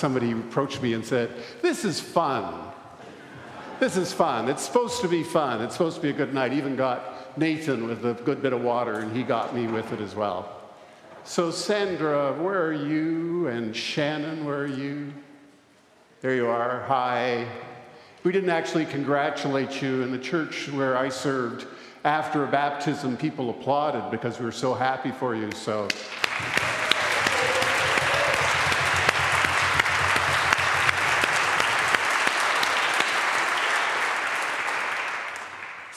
somebody approached me and said, This is fun. This is fun. It's supposed to be fun. It's supposed to be a good night. Even got Nathan with a good bit of water, and he got me with it as well. So, Sandra, where are you? And Shannon, where are you? There you are. Hi. We didn't actually congratulate you in the church where I served. After a baptism, people applauded because we were so happy for you. So.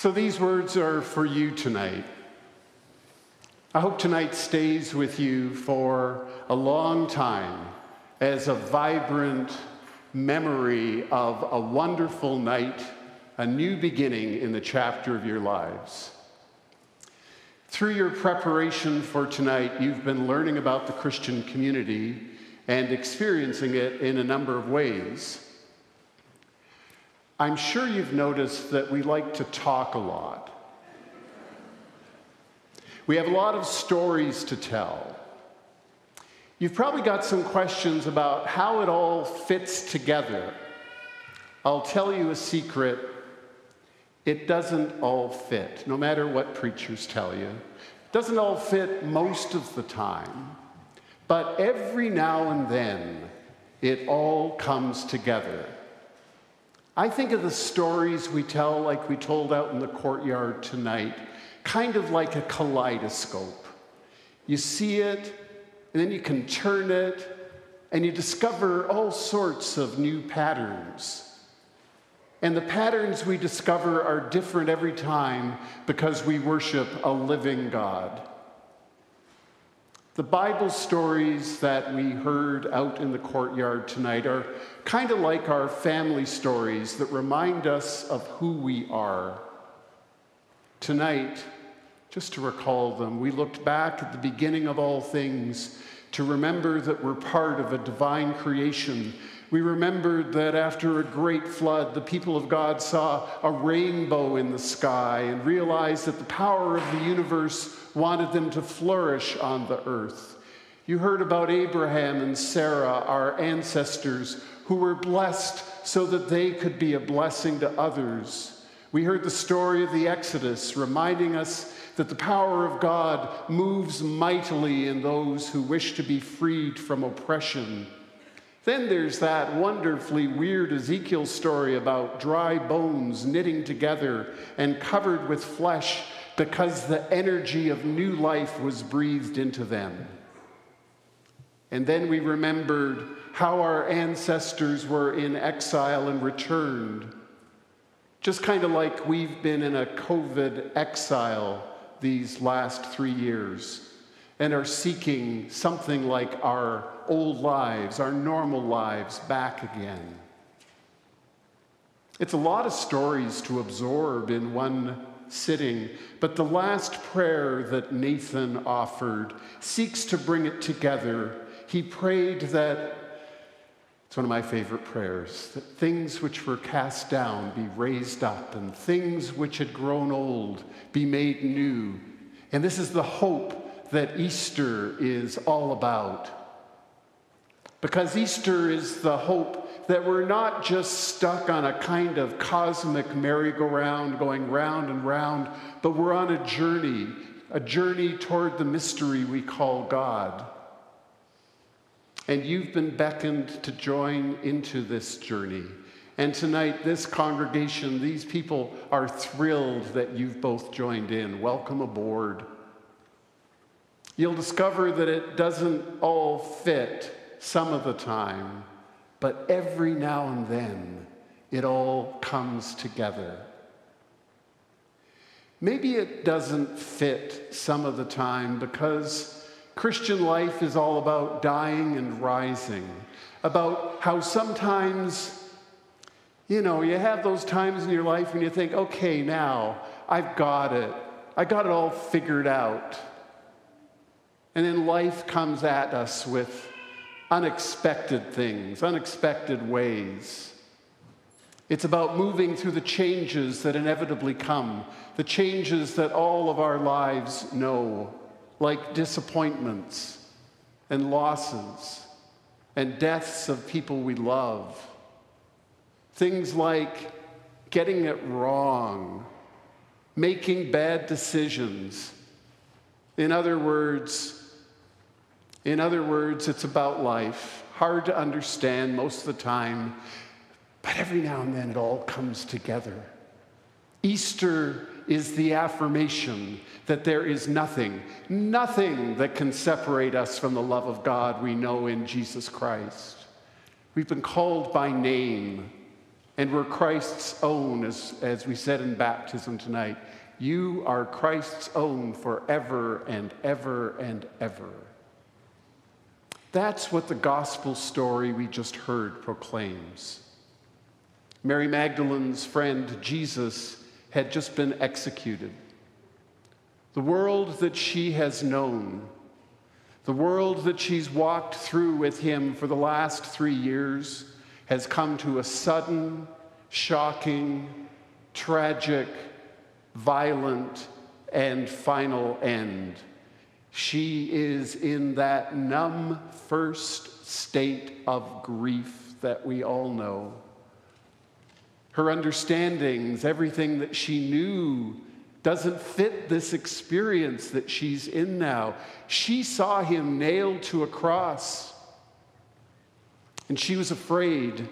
So these words are for you tonight. I hope tonight stays with you for a long time as a vibrant memory of a wonderful night, a new beginning in the chapter of your lives. Through your preparation for tonight, you've been learning about the Christian community and experiencing it in a number of ways. I'm sure you've noticed that we like to talk a lot. We have a lot of stories to tell. You've probably got some questions about how it all fits together. I'll tell you a secret it doesn't all fit, no matter what preachers tell you. It doesn't all fit most of the time, but every now and then it all comes together. I think of the stories we tell, like we told out in the courtyard tonight, kind of like a kaleidoscope. You see it, and then you can turn it, and you discover all sorts of new patterns. And the patterns we discover are different every time because we worship a living God. The Bible stories that we heard out in the courtyard tonight are kind of like our family stories that remind us of who we are. Tonight, just to recall them, we looked back at the beginning of all things to remember that we're part of a divine creation. We remembered that after a great flood, the people of God saw a rainbow in the sky and realized that the power of the universe wanted them to flourish on the earth. You heard about Abraham and Sarah, our ancestors, who were blessed so that they could be a blessing to others. We heard the story of the Exodus, reminding us that the power of God moves mightily in those who wish to be freed from oppression. Then there's that wonderfully weird Ezekiel story about dry bones knitting together and covered with flesh because the energy of new life was breathed into them. And then we remembered how our ancestors were in exile and returned. Just kind of like we've been in a COVID exile these last three years and are seeking something like our old lives, our normal lives back again. It's a lot of stories to absorb in one sitting. But the last prayer that Nathan offered seeks to bring it together. He prayed that, it's one of my favorite prayers, that things which were cast down be raised up, and things which had grown old be made new. And this is the hope that Easter is all about. Because Easter is the hope that we're not just stuck on a kind of cosmic merry-go-round going round and round, but we're on a journey, a journey toward the mystery we call God. And you've been beckoned to join into this journey. And tonight, this congregation, these people are thrilled that you've both joined in. Welcome aboard. You'll discover that it doesn't all fit some of the time but every now and then it all comes together. Maybe it doesn't fit some of the time because Christian life is all about dying and rising, about how sometimes, you know, you have those times in your life when you think, okay, now I've got it. I got it all figured out. And then life comes at us with unexpected things, unexpected ways. It's about moving through the changes that inevitably come, the changes that all of our lives know, like disappointments and losses, and deaths of people we love. Things like getting it wrong, making bad decisions. In other words, in other words, it's about life. Hard to understand most of the time, but every now and then it all comes together. Easter is the affirmation that there is nothing, nothing that can separate us from the love of God we know in Jesus Christ. We've been called by name, and we're Christ's own, as, as we said in baptism tonight. You are Christ's own forever and ever and ever. That's what the gospel story we just heard proclaims. Mary Magdalene's friend Jesus had just been executed. The world that she has known, the world that she's walked through with him for the last three years, has come to a sudden, shocking, tragic, violent, and final end. She is in that numb first state of grief that we all know her understandings, everything that she knew, doesn't fit this experience that she's in now. She saw him nailed to a cross, and she was afraid.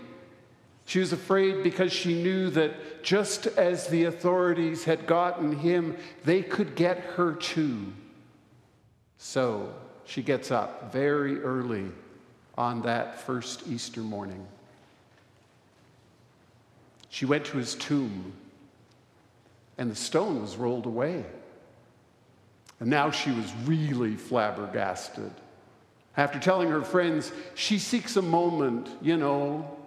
She was afraid because she knew that just as the authorities had gotten him, they could get her too. So she gets up very early on that first Easter morning. She went to his tomb, and the stone was rolled away. And now she was really flabbergasted. After telling her friends, she seeks a moment, you know,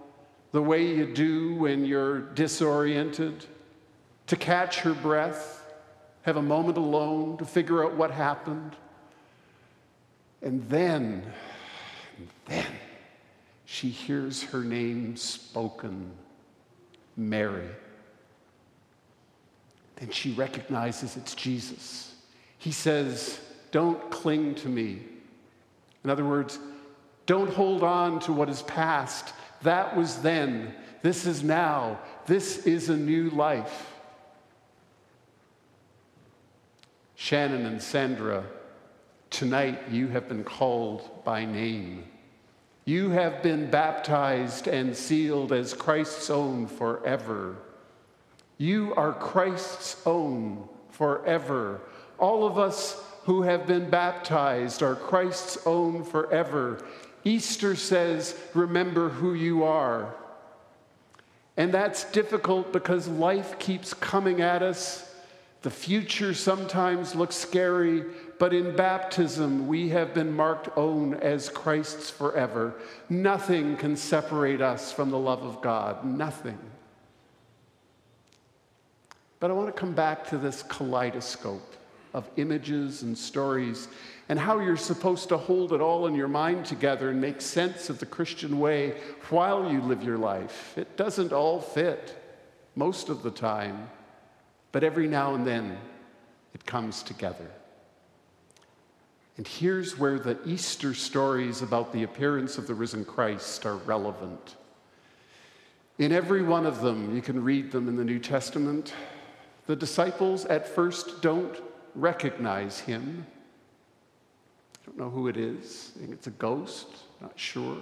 the way you do when you're disoriented, to catch her breath, have a moment alone to figure out what happened. And then, then she hears her name spoken Mary. Then she recognizes it's Jesus. He says, Don't cling to me. In other words, don't hold on to what is past. That was then. This is now. This is a new life. Shannon and Sandra, tonight you have been called by name. You have been baptized and sealed as Christ's own forever. You are Christ's own forever. All of us who have been baptized are Christ's own forever. Easter says, remember who you are. And that's difficult because life keeps coming at us. The future sometimes looks scary, but in baptism, we have been marked own as Christ's forever. Nothing can separate us from the love of God. Nothing. But I want to come back to this kaleidoscope of images and stories and how you're supposed to hold it all in your mind together and make sense of the Christian way while you live your life. It doesn't all fit most of the time, but every now and then it comes together. And here's where the Easter stories about the appearance of the risen Christ are relevant. In every one of them, you can read them in the New Testament, the disciples at first don't recognize him. I Don't know who it is. I think it's a ghost, not sure.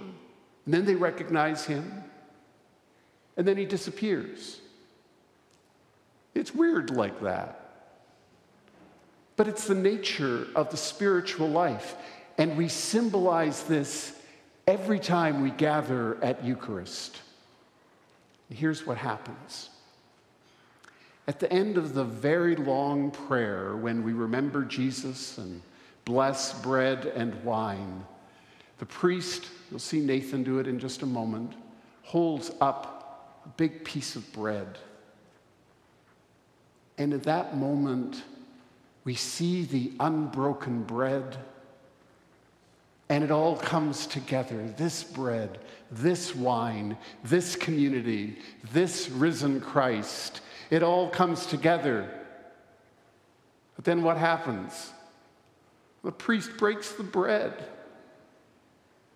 And then they recognize him, and then he disappears. It's weird like that. But it's the nature of the spiritual life. And we symbolize this every time we gather at Eucharist. Here's what happens. At the end of the very long prayer, when we remember Jesus and bless bread and wine, the priest, you'll see Nathan do it in just a moment, holds up a big piece of bread. And at that moment, we see the unbroken bread, and it all comes together this bread, this wine, this community, this risen Christ. It all comes together. But then what happens? The priest breaks the bread.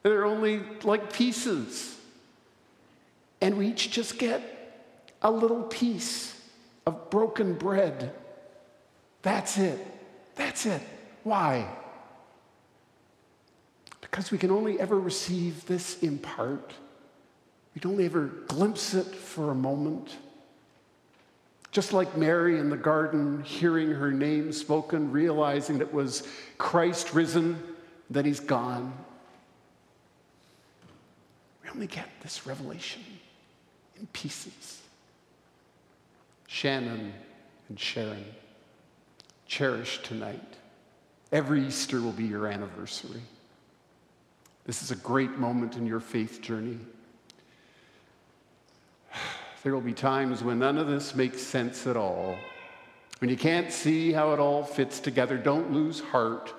they're only like pieces. And we each just get a little piece of broken bread. That's it. That's it. Why? Because we can only ever receive this in part. We can only ever glimpse it for a moment. Just like Mary in the garden, hearing her name spoken, realizing it was Christ risen, then he's gone. We only get this revelation in pieces. Shannon and Sharon, cherish tonight. Every Easter will be your anniversary. This is a great moment in your faith journey. There will be times when none of this makes sense at all. When you can't see how it all fits together, don't lose heart.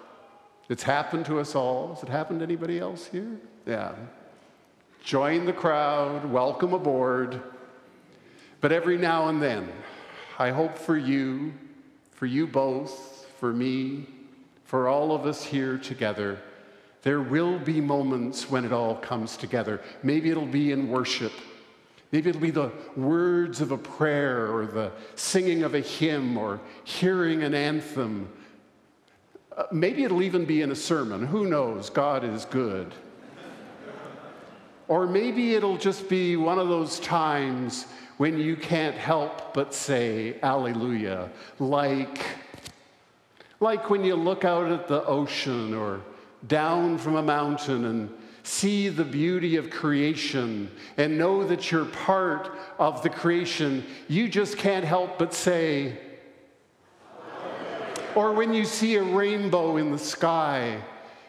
It's happened to us all. Has it happened to anybody else here? Yeah. Join the crowd, welcome aboard. But every now and then, I hope for you, for you both, for me, for all of us here together, there will be moments when it all comes together. Maybe it'll be in worship. Maybe it'll be the words of a prayer or the singing of a hymn or hearing an anthem. Uh, maybe it'll even be in a sermon. Who knows? God is good. or maybe it'll just be one of those times when you can't help but say, Alleluia, like, like when you look out at the ocean or down from a mountain and see the beauty of creation and know that you're part of the creation, you just can't help but say, or when you see a rainbow in the sky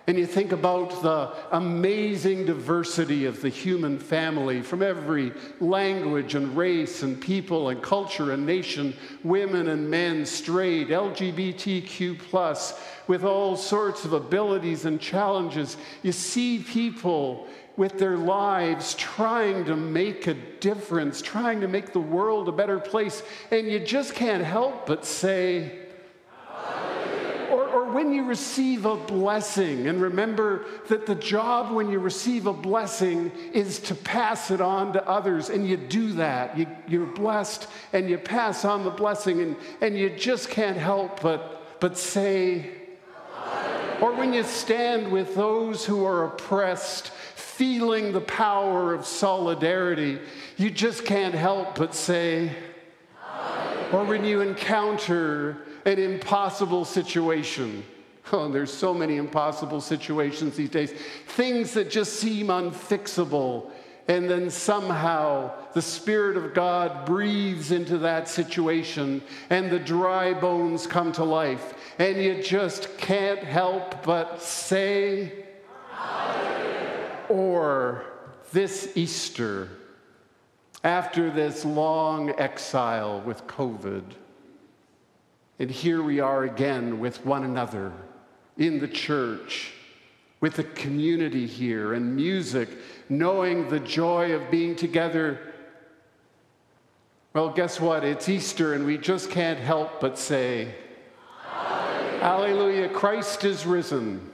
and you think about the amazing diversity of the human family from every language and race and people and culture and nation, women and men, straight, LGBTQ, plus, with all sorts of abilities and challenges, you see people with their lives trying to make a difference, trying to make the world a better place, and you just can't help but say, when you receive a blessing, and remember that the job when you receive a blessing is to pass it on to others, and you do that. You, you're blessed and you pass on the blessing, and, and you just can't help but, but say, or when you stand with those who are oppressed, feeling the power of solidarity, you just can't help but say, or when you encounter an impossible situation. Oh, there's so many impossible situations these days. Things that just seem unfixable. And then somehow the Spirit of God breathes into that situation and the dry bones come to life. And you just can't help but say, Hallelujah. or this Easter, after this long exile with COVID, and here we are again with one another in the church, with the community here and music, knowing the joy of being together. Well, guess what? It's Easter, and we just can't help but say, Alleluia, Christ is risen.